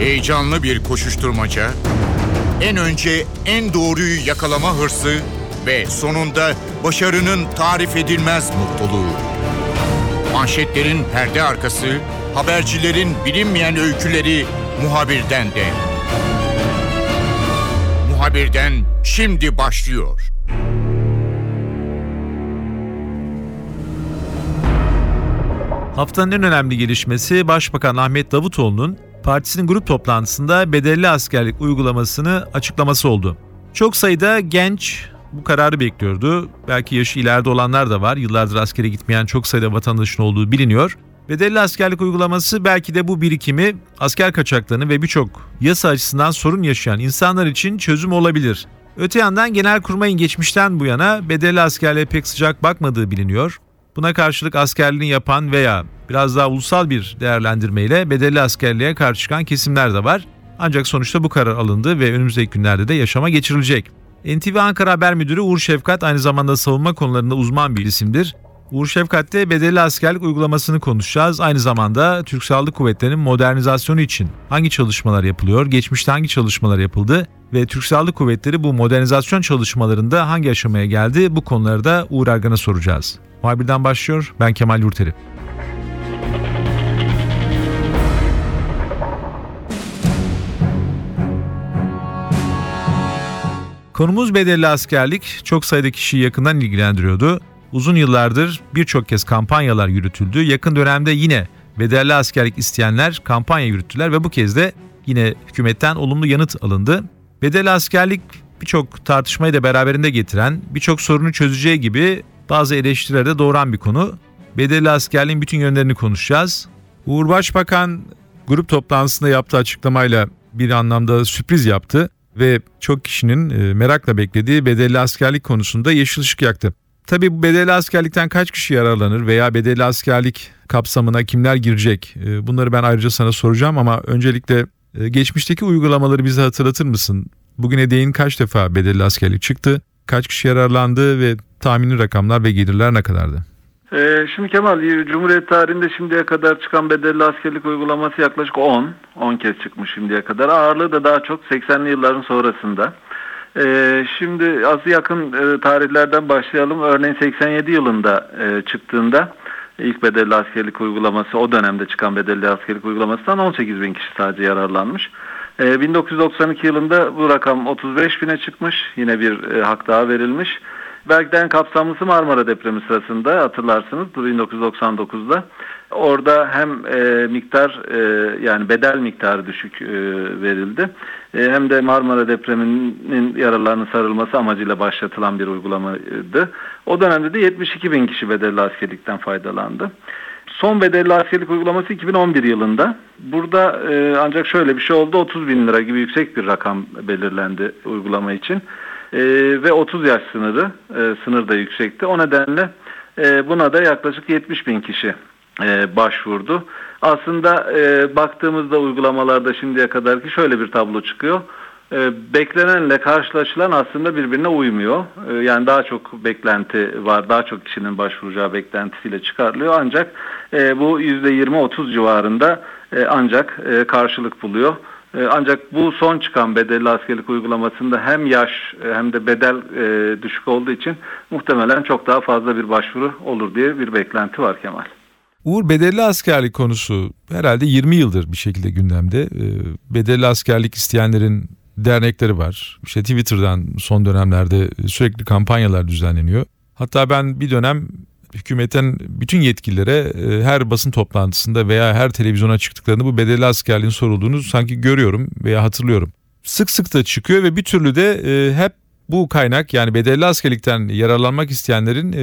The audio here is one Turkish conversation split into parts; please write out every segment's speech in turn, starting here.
Heyecanlı bir koşuşturmaca, en önce en doğruyu yakalama hırsı ve sonunda başarının tarif edilmez mutluluğu. Manşetlerin perde arkası, habercilerin bilinmeyen öyküleri muhabirden de. Muhabirden şimdi başlıyor. Haftanın en önemli gelişmesi Başbakan Ahmet Davutoğlu'nun partisinin grup toplantısında bedelli askerlik uygulamasını açıklaması oldu. Çok sayıda genç bu kararı bekliyordu. Belki yaşı ileride olanlar da var. Yıllardır askere gitmeyen çok sayıda vatandaşın olduğu biliniyor. Bedelli askerlik uygulaması belki de bu birikimi asker kaçaklarını ve birçok yasa açısından sorun yaşayan insanlar için çözüm olabilir. Öte yandan Genelkurmay'ın geçmişten bu yana bedelli askerliğe pek sıcak bakmadığı biliniyor. Buna karşılık askerliğini yapan veya biraz daha ulusal bir değerlendirmeyle bedelli askerliğe karşı çıkan kesimler de var. Ancak sonuçta bu karar alındı ve önümüzdeki günlerde de yaşama geçirilecek. NTV Ankara Haber Müdürü Uğur Şefkat aynı zamanda savunma konularında uzman bir isimdir. Uğur Şefkat'te bedelli askerlik uygulamasını konuşacağız. Aynı zamanda Türk Silahlı Kuvvetleri'nin modernizasyonu için hangi çalışmalar yapılıyor, geçmişte hangi çalışmalar yapıldı ve Türk Silahlı Kuvvetleri bu modernizasyon çalışmalarında hangi aşamaya geldi bu konuları da Uğur Ergan'a soracağız. Muhabirden başlıyor, ben Kemal Yurteri. Konumuz bedelli askerlik çok sayıda kişiyi yakından ilgilendiriyordu. Uzun yıllardır birçok kez kampanyalar yürütüldü. Yakın dönemde yine bedelli askerlik isteyenler kampanya yürüttüler ve bu kez de yine hükümetten olumlu yanıt alındı. Bedelli askerlik birçok tartışmayı da beraberinde getiren, birçok sorunu çözeceği gibi bazı eleştirileri de doğuran bir konu. Bedelli askerliğin bütün yönlerini konuşacağız. Uğur Başbakan grup toplantısında yaptığı açıklamayla bir anlamda sürpriz yaptı ve çok kişinin e, merakla beklediği bedelli askerlik konusunda yeşil ışık yaktı. Tabi bu bedelli askerlikten kaç kişi yararlanır veya bedelli askerlik kapsamına kimler girecek? E, bunları ben ayrıca sana soracağım ama öncelikle geçmişteki uygulamaları bize hatırlatır mısın? Bugüne değin kaç defa bedelli askerlik çıktı? Kaç kişi yararlandı ve tahmini rakamlar ve gelirler ne kadardı? Ee, şimdi Kemal, Cumhuriyet tarihinde şimdiye kadar çıkan bedelli askerlik uygulaması yaklaşık 10. 10 kez çıkmış şimdiye kadar. Ağırlığı da daha çok 80'li yılların sonrasında. Ee, şimdi az yakın e, tarihlerden başlayalım. Örneğin 87 yılında e, çıktığında ilk bedelli askerlik uygulaması, o dönemde çıkan bedelli askerlik uygulamasından 18 bin kişi sadece yararlanmış. E, 1992 yılında bu rakam 35 bine çıkmış. Yine bir e, hak daha verilmiş. Belki de en kapsamlısı Marmara depremi sırasında hatırlarsınız 1999'da. Orada hem e, miktar e, yani bedel miktarı düşük e, verildi. E, hem de Marmara depreminin yaralarının sarılması amacıyla başlatılan bir uygulamaydı. O dönemde de 72 bin kişi bedelli askerlikten faydalandı. Son bedelli askerlik uygulaması 2011 yılında. Burada e, ancak şöyle bir şey oldu. 30 bin lira gibi yüksek bir rakam belirlendi uygulama için. E, ve 30 yaş sınırı, e, sınır da yüksekti. O nedenle e, buna da yaklaşık 70 bin kişi e, başvurdu. Aslında e, baktığımızda uygulamalarda şimdiye kadar ki şöyle bir tablo çıkıyor. E, beklenenle karşılaşılan aslında birbirine uymuyor. E, yani daha çok beklenti var, daha çok kişinin başvuracağı beklentisiyle çıkarılıyor. Ancak e, bu %20-30 civarında e, ancak e, karşılık buluyor. E, ancak bu son çıkan bedelli askerlik uygulamasında hem yaş e, hem de bedel e, düşük olduğu için muhtemelen çok daha fazla bir başvuru olur diye bir beklenti var Kemal. Uğur bedelli askerlik konusu herhalde 20 yıldır bir şekilde gündemde. Bedelli askerlik isteyenlerin dernekleri var. İşte Twitter'dan son dönemlerde sürekli kampanyalar düzenleniyor. Hatta ben bir dönem hükümetin bütün yetkililere e, her basın toplantısında veya her televizyona çıktıklarında bu bedelli askerliğin sorulduğunu sanki görüyorum veya hatırlıyorum. Sık sık da çıkıyor ve bir türlü de e, hep bu kaynak yani bedelli askerlikten yararlanmak isteyenlerin e,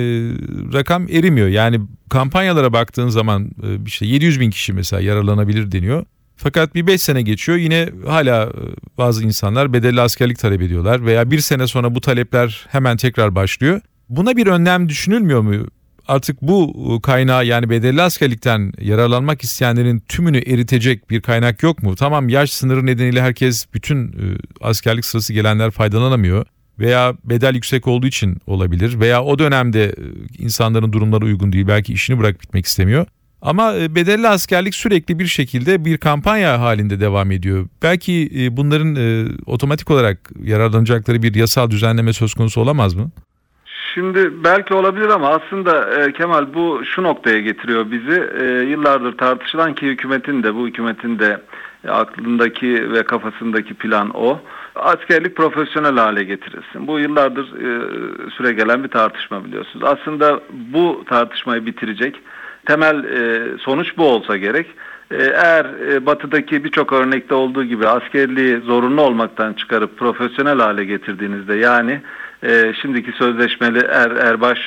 rakam erimiyor. Yani kampanyalara baktığın zaman e, işte 700 bin kişi mesela yararlanabilir deniyor. Fakat bir 5 sene geçiyor yine hala e, bazı insanlar bedelli askerlik talep ediyorlar veya bir sene sonra bu talepler hemen tekrar başlıyor. Buna bir önlem düşünülmüyor mu? Artık bu e, kaynağı yani bedelli askerlikten yararlanmak isteyenlerin tümünü eritecek bir kaynak yok mu? Tamam yaş sınırı nedeniyle herkes bütün e, askerlik sırası gelenler faydalanamıyor veya bedel yüksek olduğu için olabilir veya o dönemde insanların durumları uygun değil belki işini bırakıp gitmek istemiyor. Ama e, bedelli askerlik sürekli bir şekilde bir kampanya halinde devam ediyor. Belki e, bunların e, otomatik olarak yararlanacakları bir yasal düzenleme söz konusu olamaz mı? Şimdi belki olabilir ama aslında e, Kemal bu şu noktaya getiriyor bizi. E, yıllardır tartışılan ki hükümetin de bu hükümetin de e, aklındaki ve kafasındaki plan o. Askerlik profesyonel hale getirilsin. Bu yıllardır e, süre gelen bir tartışma biliyorsunuz. Aslında bu tartışmayı bitirecek temel e, sonuç bu olsa gerek. E, eğer e, batıdaki birçok örnekte olduğu gibi askerliği zorunlu olmaktan çıkarıp profesyonel hale getirdiğinizde yani e, şimdiki sözleşmeli er, erbaş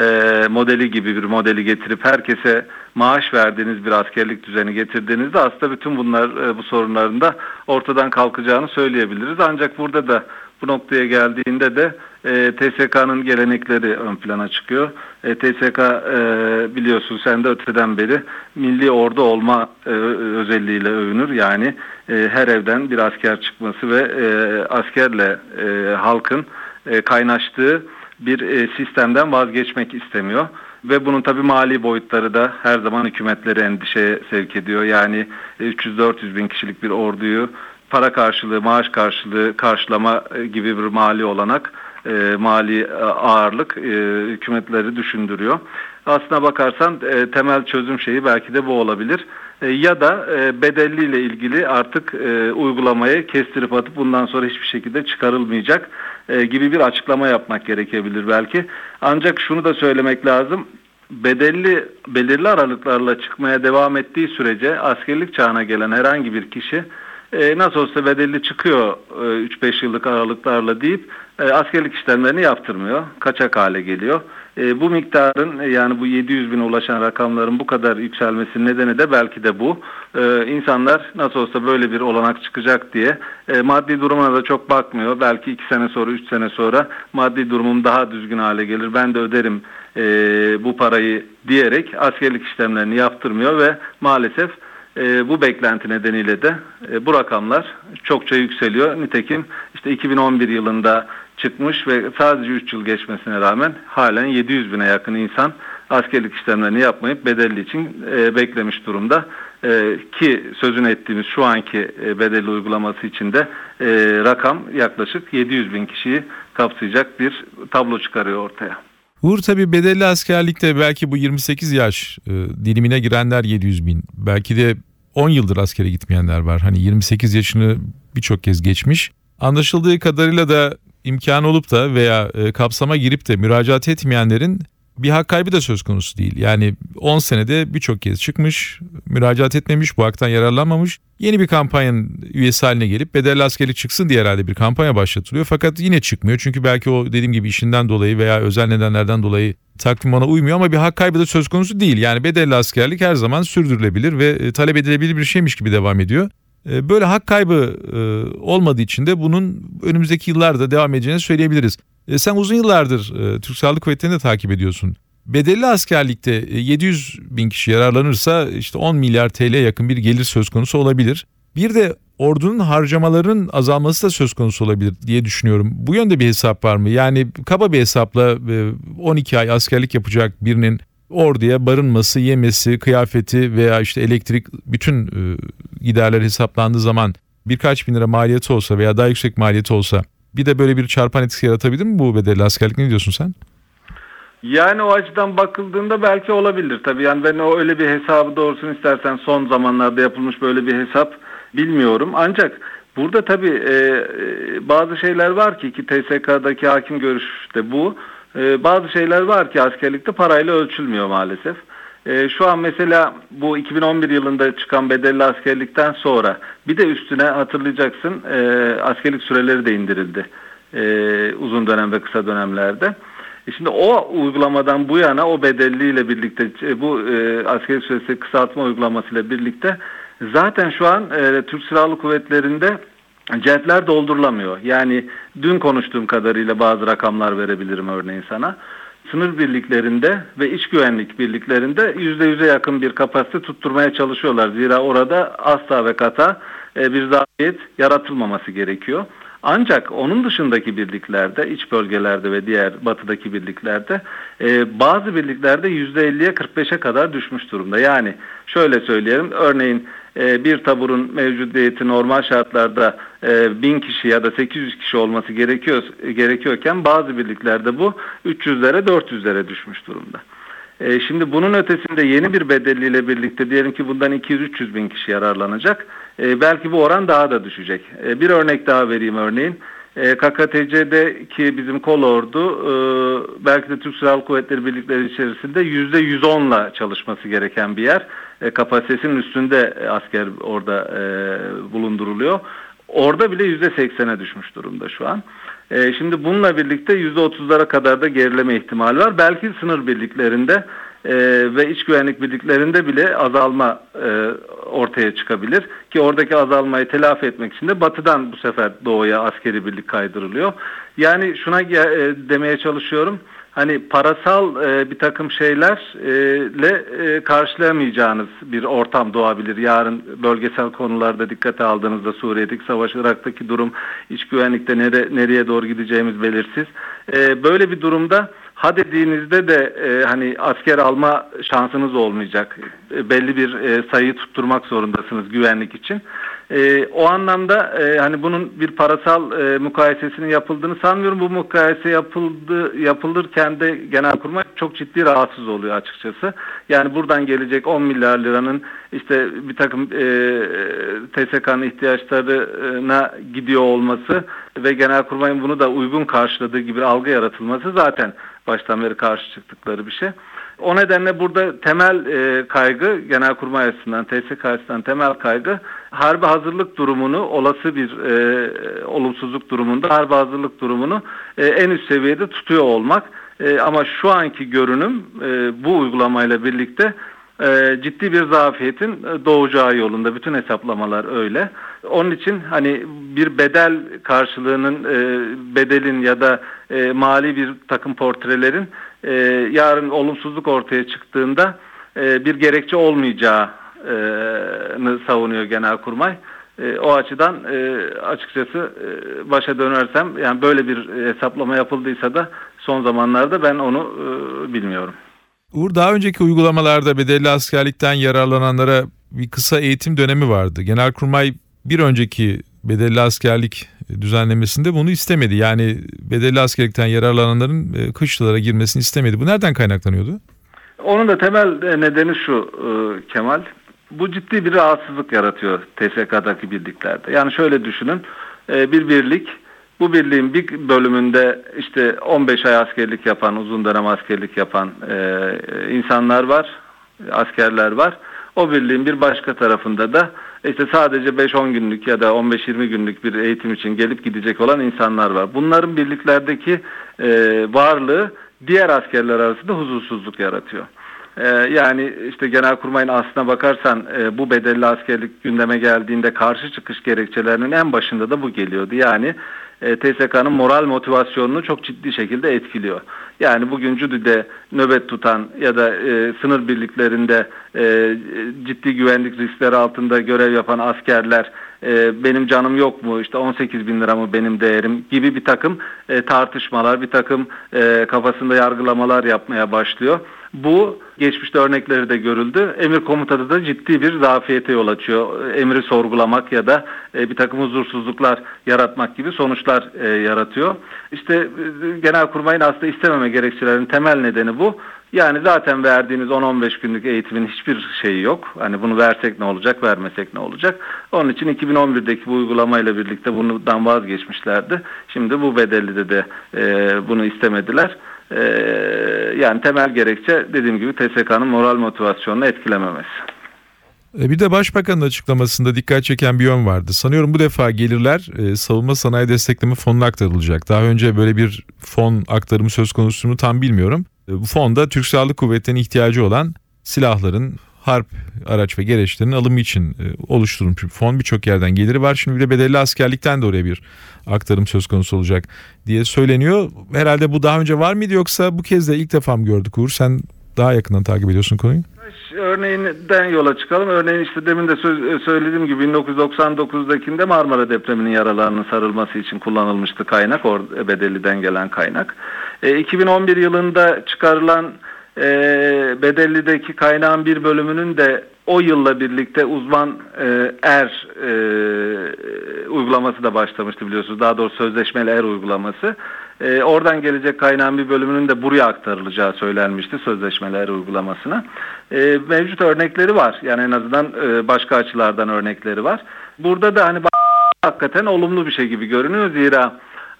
e, modeli gibi bir modeli getirip herkese maaş verdiğiniz bir askerlik düzeni getirdiğinizde aslında bütün bunlar e, bu sorunların da ortadan kalkacağını söyleyebiliriz. Ancak burada da bu noktaya geldiğinde de e, TSK'nın gelenekleri ön plana çıkıyor. E, TSK e, biliyorsun sen de öteden beri milli ordu olma e, özelliğiyle övünür. Yani e, her evden bir asker çıkması ve e, askerle e, halkın e, kaynaştığı bir e, sistemden vazgeçmek istemiyor. Ve bunun tabi mali boyutları da her zaman hükümetleri endişeye sevk ediyor. Yani 300-400 bin kişilik bir orduyu para karşılığı, maaş karşılığı karşılama e, gibi bir mali olanak, e, mali e, ağırlık hükümetleri düşündürüyor. Aslına bakarsan temel çözüm şeyi belki de bu olabilir. Ya da bedelli ile ilgili artık uygulamayı kestirip atıp bundan sonra hiçbir şekilde çıkarılmayacak gibi bir açıklama yapmak gerekebilir belki. Ancak şunu da söylemek lazım bedelli belirli aralıklarla çıkmaya devam ettiği sürece askerlik çağına gelen herhangi bir kişi e, nasıl olsa bedelli çıkıyor e, 3-5 yıllık aralıklarla deyip e, askerlik işlemlerini yaptırmıyor. Kaçak hale geliyor. E, bu miktarın e, yani bu 700 bin ulaşan rakamların bu kadar yükselmesinin nedeni de belki de bu. E, insanlar nasıl olsa böyle bir olanak çıkacak diye e, maddi durumuna da çok bakmıyor. Belki 2 sene sonra 3 sene sonra maddi durumum daha düzgün hale gelir ben de öderim e, bu parayı diyerek askerlik işlemlerini yaptırmıyor ve maalesef e, bu beklenti nedeniyle de e, bu rakamlar çokça yükseliyor. Nitekim işte 2011 yılında çıkmış ve sadece 3 yıl geçmesine rağmen halen 700 bine yakın insan askerlik işlemlerini yapmayıp bedelli için e, beklemiş durumda. E, ki sözünü ettiğimiz şu anki e, bedelli uygulaması için de e, rakam yaklaşık 700 bin kişiyi kapsayacak bir tablo çıkarıyor ortaya. Uğur tabi bedelli askerlikte belki bu 28 yaş e, dilimine girenler 700 bin. Belki de 10 yıldır askere gitmeyenler var. Hani 28 yaşını birçok kez geçmiş. Anlaşıldığı kadarıyla da imkan olup da veya e, kapsama girip de müracaat etmeyenlerin bir hak kaybı da söz konusu değil. Yani 10 senede birçok kez çıkmış, müracaat etmemiş, bu haktan yararlanmamış. Yeni bir kampanyanın üyesi haline gelip bedelli askerlik çıksın diye herhalde bir kampanya başlatılıyor. Fakat yine çıkmıyor. Çünkü belki o dediğim gibi işinden dolayı veya özel nedenlerden dolayı takvim ona uymuyor ama bir hak kaybı da söz konusu değil. Yani bedelli askerlik her zaman sürdürülebilir ve e, talep edilebilir bir şeymiş gibi devam ediyor. E, böyle hak kaybı e, olmadığı için de bunun önümüzdeki yıllarda devam edeceğini söyleyebiliriz. E, sen uzun yıllardır e, Türk Silahlı Kuvvetleri'ni de takip ediyorsun. Bedelli askerlikte 700 e, bin kişi yararlanırsa işte 10 milyar TL yakın bir gelir söz konusu olabilir. Bir de ordunun harcamaların azalması da söz konusu olabilir diye düşünüyorum. Bu yönde bir hesap var mı? Yani kaba bir hesapla 12 ay askerlik yapacak birinin orduya barınması, yemesi, kıyafeti veya işte elektrik bütün giderler hesaplandığı zaman birkaç bin lira maliyeti olsa veya daha yüksek maliyeti olsa bir de böyle bir çarpan etkisi yaratabilir mi bu bedelli askerlik? Ne diyorsun sen? Yani o açıdan bakıldığında belki olabilir tabii. Yani ben o öyle bir hesabı doğrusunu istersen son zamanlarda yapılmış böyle bir hesap bilmiyorum. Ancak burada tabii e, e bazı şeyler var ki ki TSK'daki hakim görüşte bu. E, bazı şeyler var ki askerlikte parayla ölçülmüyor maalesef. E, şu an mesela bu 2011 yılında çıkan bedelli askerlikten sonra bir de üstüne hatırlayacaksın e, askerlik süreleri de indirildi. E, uzun dönem ve kısa dönemlerde. E şimdi o uygulamadan bu yana o bedelliyle birlikte e, bu e, askerlik süresi kısaltma uygulamasıyla birlikte zaten şu an e, Türk Silahlı Kuvvetleri'nde cepler doldurulamıyor. Yani dün konuştuğum kadarıyla bazı rakamlar verebilirim örneğin sana sınır birliklerinde ve iç güvenlik birliklerinde yüzde yüze yakın bir kapasite tutturmaya çalışıyorlar. Zira orada asla ve kata e, bir zafiyet yaratılmaması gerekiyor. Ancak onun dışındaki birliklerde, iç bölgelerde ve diğer batıdaki birliklerde e, bazı birliklerde %50'ye 45'e kadar düşmüş durumda. Yani şöyle söyleyelim, örneğin e, bir taburun mevcudiyeti normal şartlarda e, 1000 kişi ya da 800 kişi olması gerekiyor gerekiyorken bazı birliklerde bu 300'lere 400'lere düşmüş durumda. E, şimdi bunun ötesinde yeni bir bedelliyle birlikte diyelim ki bundan 200-300 bin kişi yararlanacak. E, belki bu oran daha da düşecek. Bir örnek daha vereyim örneğin. E, KKTC'deki bizim kol ordu e, belki de Türk Silahlı Kuvvetleri birlikleri içerisinde %110'la çalışması gereken bir yer. E, kapasitesinin üstünde e, asker orada e, bulunduruluyor. Orada bile %80'e düşmüş durumda şu an. Şimdi bununla birlikte %30'lara kadar da gerileme ihtimali var. Belki sınır birliklerinde ve iç güvenlik birliklerinde bile azalma ortaya çıkabilir. Ki oradaki azalmayı telafi etmek için de batıdan bu sefer doğuya askeri birlik kaydırılıyor. Yani şuna demeye çalışıyorum hani parasal e, bir takım şeylerle e, karşılayamayacağınız bir ortam doğabilir. Yarın bölgesel konularda dikkate aldığınızda Suriye'deki savaş, Irak'taki durum, iç güvenlikte nere, nereye doğru gideceğimiz belirsiz. E, böyle bir durumda ha dediğinizde de e, hani asker alma şansınız olmayacak. E, belli bir e, sayıyı tutturmak zorundasınız güvenlik için. E, o anlamda e, hani bunun bir parasal e, mukayesesinin yapıldığını sanmıyorum. Bu mukayese yapıldı yapılırken de Genelkurmay çok ciddi rahatsız oluyor açıkçası. Yani buradan gelecek 10 milyar liranın işte bir takım e, TSK'nın ihtiyaçlarına gidiyor olması ve Genelkurmay'ın bunu da uygun karşıladığı gibi algı yaratılması zaten baştan beri karşı çıktıkları bir şey. O nedenle burada temel e, kaygı Genelkurmay açısından, TSK açısından temel kaygı harbi hazırlık durumunu olası bir e, olumsuzluk durumunda harbi hazırlık durumunu e, en üst seviyede tutuyor olmak. E, ama şu anki görünüm e, bu uygulamayla birlikte e, ciddi bir zafiyetin e, doğacağı yolunda. Bütün hesaplamalar öyle. Onun için hani bir bedel karşılığının e, bedelin ya da e, mali bir takım portrelerin e, yarın olumsuzluk ortaya çıktığında e, bir gerekçe olmayacağını savunuyor Genelkurmay. E, o açıdan e, açıkçası e, başa dönersem yani böyle bir hesaplama yapıldıysa da son zamanlarda ben onu e, bilmiyorum. Uğur daha önceki uygulamalarda bedelli askerlikten yararlananlara bir kısa eğitim dönemi vardı. Genelkurmay bir önceki bedelli askerlik düzenlemesinde bunu istemedi. Yani bedelli askerlikten yararlananların e, kışlalara girmesini istemedi. Bu nereden kaynaklanıyordu? Onun da temel nedeni şu e, Kemal. Bu ciddi bir rahatsızlık yaratıyor TSK'daki birliklerde. Yani şöyle düşünün. E, bir birlik bu birliğin bir bölümünde işte 15 ay askerlik yapan, uzun dönem askerlik yapan insanlar var, askerler var. O birliğin bir başka tarafında da işte sadece 5-10 günlük ya da 15-20 günlük bir eğitim için gelip gidecek olan insanlar var. Bunların birliklerdeki e, varlığı diğer askerler arasında huzursuzluk yaratıyor. E, yani işte Genelkurmay'ın aslına bakarsan e, bu bedelli askerlik gündeme geldiğinde karşı çıkış gerekçelerinin en başında da bu geliyordu. Yani e, TSK'nın moral motivasyonunu çok ciddi şekilde etkiliyor. Yani bugün Cüdü'de nöbet tutan ya da e, sınır birliklerinde e, ciddi güvenlik riskleri altında görev yapan askerler e, benim canım yok mu işte 18 bin lira mı benim değerim gibi bir takım e, tartışmalar bir takım e, kafasında yargılamalar yapmaya başlıyor. Bu geçmişte örnekleri de görüldü. Emir komutada da ciddi bir zafiyete yol açıyor. Emri sorgulamak ya da e, bir takım huzursuzluklar yaratmak gibi sonuçlar e, yaratıyor. İşte e, Genelkurmay'ın aslında istememe gerekçelerinin temel nedeni bu. Yani zaten verdiğimiz 10-15 günlük eğitimin hiçbir şeyi yok. Hani bunu versek ne olacak, vermesek ne olacak. Onun için 2011'deki bu uygulamayla birlikte bundan vazgeçmişlerdi. Şimdi bu bedelli de de e, bunu istemediler. E, yani temel gerekçe dediğim gibi TSK'nın moral motivasyonunu etkilememesi. E, bir de Başbakanın açıklamasında dikkat çeken bir yön vardı. Sanıyorum bu defa gelirler e, savunma sanayi destekleme fonuna aktarılacak. Daha önce böyle bir fon aktarımı söz konusu mu tam bilmiyorum. E, bu fonda Türk Silahlı Kuvvetleri'nin ihtiyacı olan silahların, harp araç ve gereçlerin alımı için e, oluşturulmuş bir fon. Birçok yerden geliri var. Şimdi bir de bedelli askerlikten de oraya bir aktarım söz konusu olacak diye söyleniyor. Herhalde bu daha önce var mıydı yoksa bu kez de ilk defa mı gördük Uğur? Sen daha yakından takip ediyorsun konuyu. Örneğinden yola çıkalım. Örneğin işte demin de söz, söylediğim gibi 1999'dakinde Marmara depreminin yaralarının sarılması için kullanılmıştı kaynak. Or, Bedelli'den gelen kaynak. E, 2011 yılında çıkarılan e, Bedelli'deki kaynağın bir bölümünün de o yılla birlikte uzman e, er e, uygulaması da başlamıştı biliyorsunuz. Daha doğrusu sözleşmeli er uygulaması. E, oradan gelecek kaynağın bir bölümünün de buraya aktarılacağı söylenmişti sözleşmeli er uygulamasına. E, mevcut örnekleri var. Yani en azından e, başka açılardan örnekleri var. Burada da hani hakikaten olumlu bir şey gibi görünüyor. Zira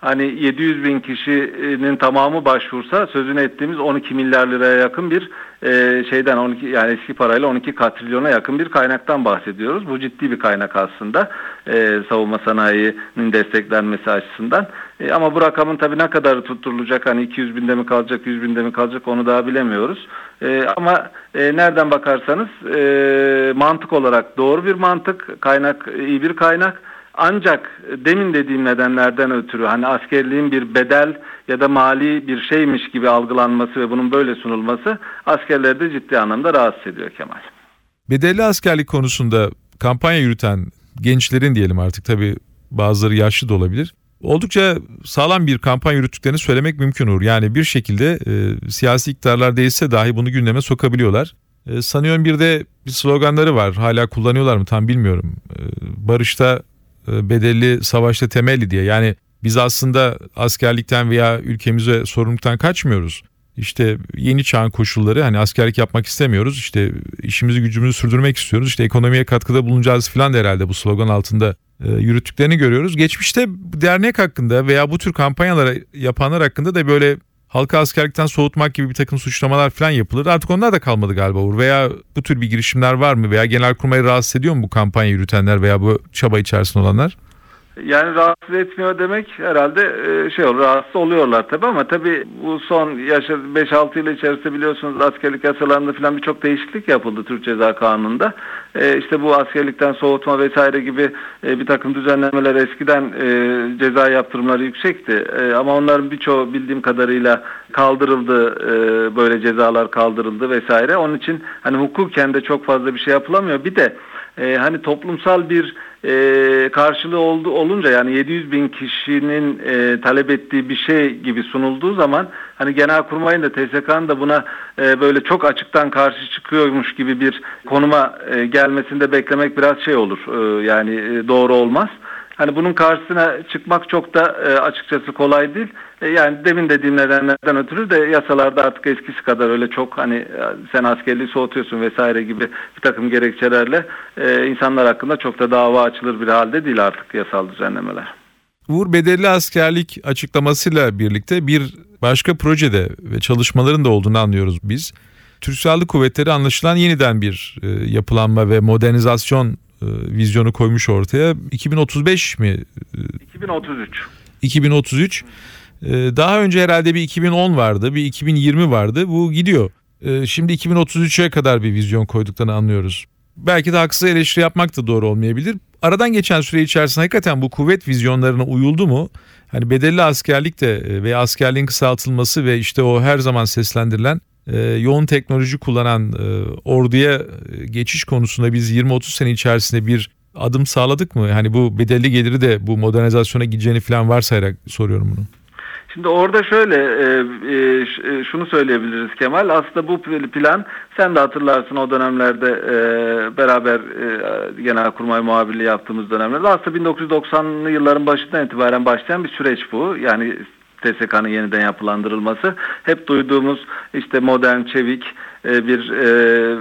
hani 700 bin kişinin tamamı başvursa sözünü ettiğimiz 12 milyar liraya yakın bir e, şeyden 12 yani eski parayla 12 katrilyona yakın bir kaynaktan bahsediyoruz. Bu ciddi bir kaynak aslında e, savunma sanayinin desteklenmesi açısından. E, ama bu rakamın tabii ne kadar tutturulacak hani 200 binde mi kalacak 100 binde mi kalacak onu daha bilemiyoruz. E, ama e, nereden bakarsanız e, mantık olarak doğru bir mantık kaynak iyi bir kaynak. Ancak demin dediğim nedenlerden ötürü hani askerliğin bir bedel ya da mali bir şeymiş gibi algılanması ve bunun böyle sunulması askerleri de ciddi anlamda rahatsız ediyor Kemal. Bedelli askerlik konusunda kampanya yürüten gençlerin diyelim artık tabi bazıları yaşlı da olabilir. Oldukça sağlam bir kampanya yürüttüklerini söylemek mümkün olur. Yani bir şekilde e, siyasi iktidarlar değilse dahi bunu gündeme sokabiliyorlar. E, sanıyorum bir de bir sloganları var. Hala kullanıyorlar mı tam bilmiyorum. E, barışta e, bedelli savaşta temelli diye. Yani biz aslında askerlikten veya ülkemize sorumluluktan kaçmıyoruz. İşte yeni çağın koşulları hani askerlik yapmak istemiyoruz. İşte işimizi gücümüzü sürdürmek istiyoruz. İşte ekonomiye katkıda bulunacağız falan da herhalde bu slogan altında e, yürüttüklerini görüyoruz. Geçmişte dernek hakkında veya bu tür kampanyaları yapanlar hakkında da böyle halka askerlikten soğutmak gibi bir takım suçlamalar falan yapılır. Artık onlar da kalmadı galiba Uğur. Veya bu tür bir girişimler var mı? Veya genelkurmayı rahatsız ediyor mu bu kampanya yürütenler veya bu çaba içerisinde olanlar? Yani rahatsız etmiyor demek herhalde e, şey olur rahatsız oluyorlar tabi ama tabi bu son yaşa 5-6 yıl içerisinde biliyorsunuz askerlik yasalarında falan birçok değişiklik yapıldı Türk Ceza Kanunu'nda. E, işte bu askerlikten soğutma vesaire gibi e, bir takım düzenlemeler eskiden e, ceza yaptırımları yüksekti. Ama onların birçoğu bildiğim kadarıyla kaldırıldı böyle cezalar kaldırıldı vesaire. Onun için hani hukuken de çok fazla bir şey yapılamıyor. Bir de e, hani toplumsal bir e, karşılığı oldu, olunca yani 700 bin kişinin e, talep ettiği bir şey gibi sunulduğu zaman hani Genelkurmay'ın da TSK'nın da buna e, böyle çok açıktan karşı çıkıyormuş gibi bir konuma e, gelmesinde beklemek biraz şey olur e, yani e, doğru olmaz. Hani bunun karşısına çıkmak çok da e, açıkçası kolay değil. E, yani demin dediğim nedenlerden ötürü de yasalarda artık eskisi kadar öyle çok hani e, sen askerliği soğutuyorsun vesaire gibi bir takım gerekçelerle e, insanlar hakkında çok da dava açılır bir halde değil artık yasal düzenlemeler. Uğur bedelli askerlik açıklamasıyla birlikte bir başka projede ve çalışmaların da olduğunu anlıyoruz biz. Türk Silahlı Kuvvetleri anlaşılan yeniden bir e, yapılanma ve modernizasyon e, vizyonu koymuş ortaya. 2035 mi? 2033. 2033. E, daha önce herhalde bir 2010 vardı, bir 2020 vardı. Bu gidiyor. E, şimdi 2033'e kadar bir vizyon koyduklarını anlıyoruz. Belki de haksız eleştiri yapmak da doğru olmayabilir. Aradan geçen süre içerisinde hakikaten bu kuvvet vizyonlarına uyuldu mu? Hani bedelli askerlik de e, veya askerliğin kısaltılması ve işte o her zaman seslendirilen e, yoğun teknoloji kullanan e, orduya geçiş konusunda biz 20-30 sene içerisinde bir adım sağladık mı? Hani bu bedelli geliri de bu modernizasyona gideceğini falan varsayarak soruyorum bunu. Şimdi orada şöyle e, e, şunu söyleyebiliriz Kemal. Aslında bu plan sen de hatırlarsın o dönemlerde e, beraber e, Genelkurmay muhabirliği yaptığımız dönemlerde aslında 1990'lı yılların başından itibaren başlayan bir süreç bu. Yani TSK'nın yeniden yapılandırılması. Hep duyduğumuz işte modern, çevik e, bir e,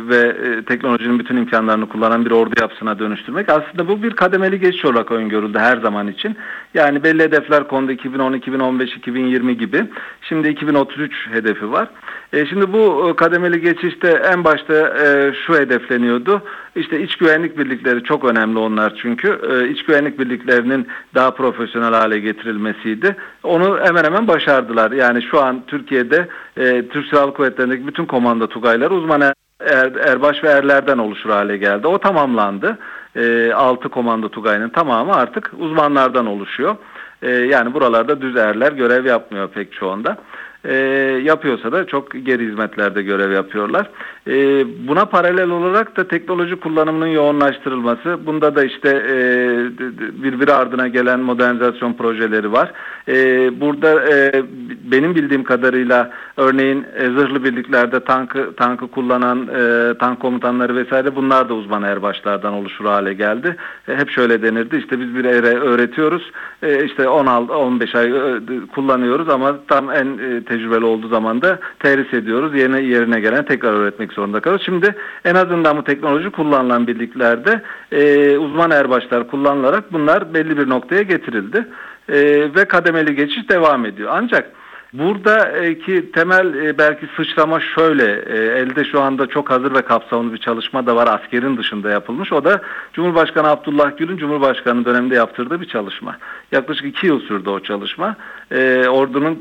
ve e, teknolojinin bütün imkanlarını kullanan bir ordu yapısına dönüştürmek. Aslında bu bir kademeli geçiş olarak öngörüldü her zaman için. Yani belli hedefler kondu 2010, 2015, 2020 gibi. Şimdi 2033 hedefi var. E, şimdi bu kademeli geçişte en başta e, şu hedefleniyordu. İşte iç güvenlik birlikleri çok önemli onlar çünkü. E, iç güvenlik birliklerinin daha profesyonel hale getirilmesiydi. Onu hemen hemen başardılar. Yani şu an Türkiye'de e, Türk Silahlı Kuvvetleri'ndeki bütün komando tugayları uzman er, er, erbaş ve erlerden oluşur hale geldi. O tamamlandı. E, 6 komando tugayının tamamı artık uzmanlardan oluşuyor. E, yani buralarda düz erler görev yapmıyor pek çoğunda. E, yapıyorsa da çok geri hizmetlerde görev yapıyorlar. E, buna paralel olarak da teknoloji kullanımının yoğunlaştırılması. Bunda da işte e, birbiri ardına gelen modernizasyon projeleri var. E, burada e, benim bildiğim kadarıyla örneğin e, zırhlı birliklerde tankı tankı kullanan e, tank komutanları vesaire bunlar da uzman erbaşlardan oluşur hale geldi. E, hep şöyle denirdi işte biz bir ere öğretiyoruz e, işte 16 15 ay kullanıyoruz ama tam en e, tecrübeli olduğu zaman da terhis ediyoruz. Yerine yerine gelen tekrar öğretmek zorunda kalıyoruz. Şimdi en azından bu teknoloji kullanılan birliklerde e, uzman erbaşlar kullanılarak bunlar belli bir noktaya getirildi. E, ve kademeli geçiş devam ediyor. Ancak Buradaki temel e, belki sıçrama şöyle, e, elde şu anda çok hazır ve kapsamlı bir çalışma da var askerin dışında yapılmış. O da Cumhurbaşkanı Abdullah Gül'ün Cumhurbaşkanı döneminde yaptırdığı bir çalışma. Yaklaşık iki yıl sürdü o çalışma. E, ordunun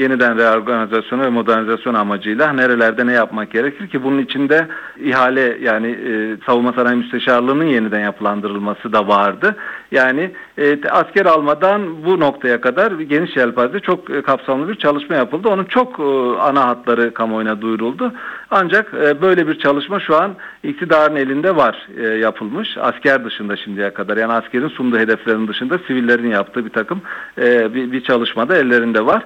yeniden reorganizasyonu ve modernizasyon amacıyla nerelerde ne yapmak gerekir ki bunun içinde ihale yani savunma sanayi müsteşarlığının yeniden yapılandırılması da vardı. Yani asker almadan bu noktaya kadar geniş yelpaze çok kapsamlı bir çalışma yapıldı. Onun çok ana hatları kamuoyuna duyuruldu. Ancak böyle bir çalışma şu an iktidarın elinde var yapılmış. Asker dışında şimdiye kadar yani askerin sunduğu hedeflerin dışında sivillerin yaptığı bir takım bir çalışmada ellerinde var.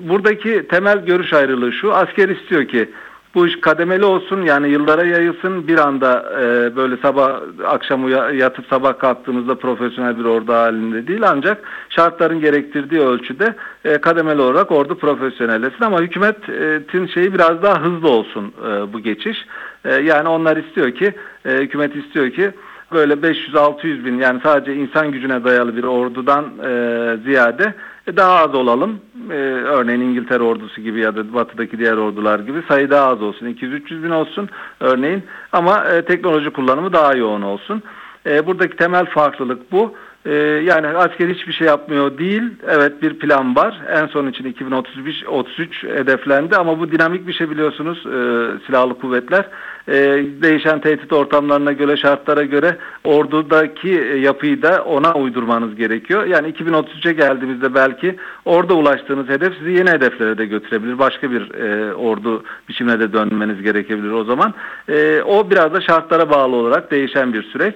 Buradaki temel görüş ayrılığı şu. Asker istiyor ki bu iş kademeli olsun yani yıllara yayılsın. Bir anda e, böyle sabah akşam yatıp sabah kalktığımızda profesyonel bir ordu halinde değil. Ancak şartların gerektirdiği ölçüde e, kademeli olarak ordu profesyonellesin ama hükümetin şeyi biraz daha hızlı olsun e, bu geçiş. E, yani onlar istiyor ki e, hükümet istiyor ki böyle 500-600 bin yani sadece insan gücüne dayalı bir ordudan e, ziyade e, daha az olalım. Ee, örneğin İngiltere ordusu gibi ya da batıdaki diğer ordular gibi sayı daha az olsun. 200-300 bin olsun örneğin ama e, teknoloji kullanımı daha yoğun olsun. E, buradaki temel farklılık bu. Ee, yani asker hiçbir şey yapmıyor değil. Evet bir plan var. En son için 2033 33 hedeflendi ama bu dinamik bir şey biliyorsunuz e, silahlı kuvvetler. E, değişen tehdit ortamlarına göre şartlara göre ordudaki yapıyı da ona uydurmanız gerekiyor. Yani 2033'e geldiğimizde belki orada ulaştığınız hedef sizi yeni hedeflere de götürebilir. Başka bir e, ordu biçimine de dönmeniz gerekebilir o zaman. E, o biraz da şartlara bağlı olarak değişen bir süreç.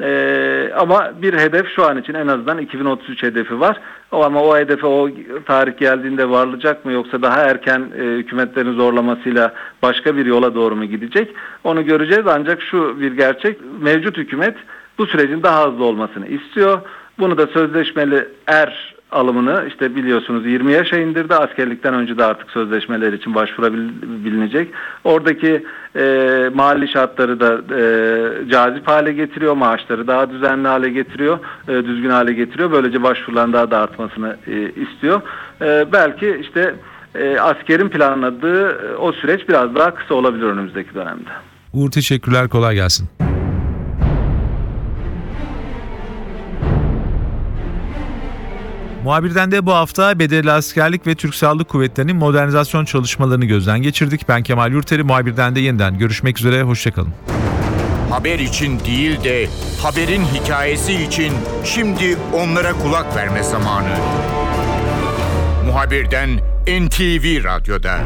Ee, ama bir hedef şu an için en azından 2033 hedefi var. O ama o hedefe o tarih geldiğinde varılacak mı yoksa daha erken e, hükümetlerin zorlamasıyla başka bir yola doğru mu gidecek? Onu göreceğiz ancak şu bir gerçek mevcut hükümet bu sürecin daha hızlı olmasını istiyor. Bunu da sözleşmeli er alımını işte biliyorsunuz 20 yaşa indirdi. Askerlikten önce de artık sözleşmeler için başvurabilinecek. Oradaki e, mali şartları da e, cazip hale getiriyor. Maaşları daha düzenli hale getiriyor. E, düzgün hale getiriyor. Böylece başvuruların daha da artmasını e, istiyor. E, belki işte e, askerin planladığı e, o süreç biraz daha kısa olabilir önümüzdeki dönemde. Uğur teşekkürler. Kolay gelsin. Muhabirden de bu hafta bedelli askerlik ve Türk Silahlı Kuvvetleri'nin modernizasyon çalışmalarını gözden geçirdik. Ben Kemal Yurteri, muhabirden de yeniden görüşmek üzere, hoşçakalın. Haber için değil de haberin hikayesi için şimdi onlara kulak verme zamanı. Muhabirden NTV Radyo'da.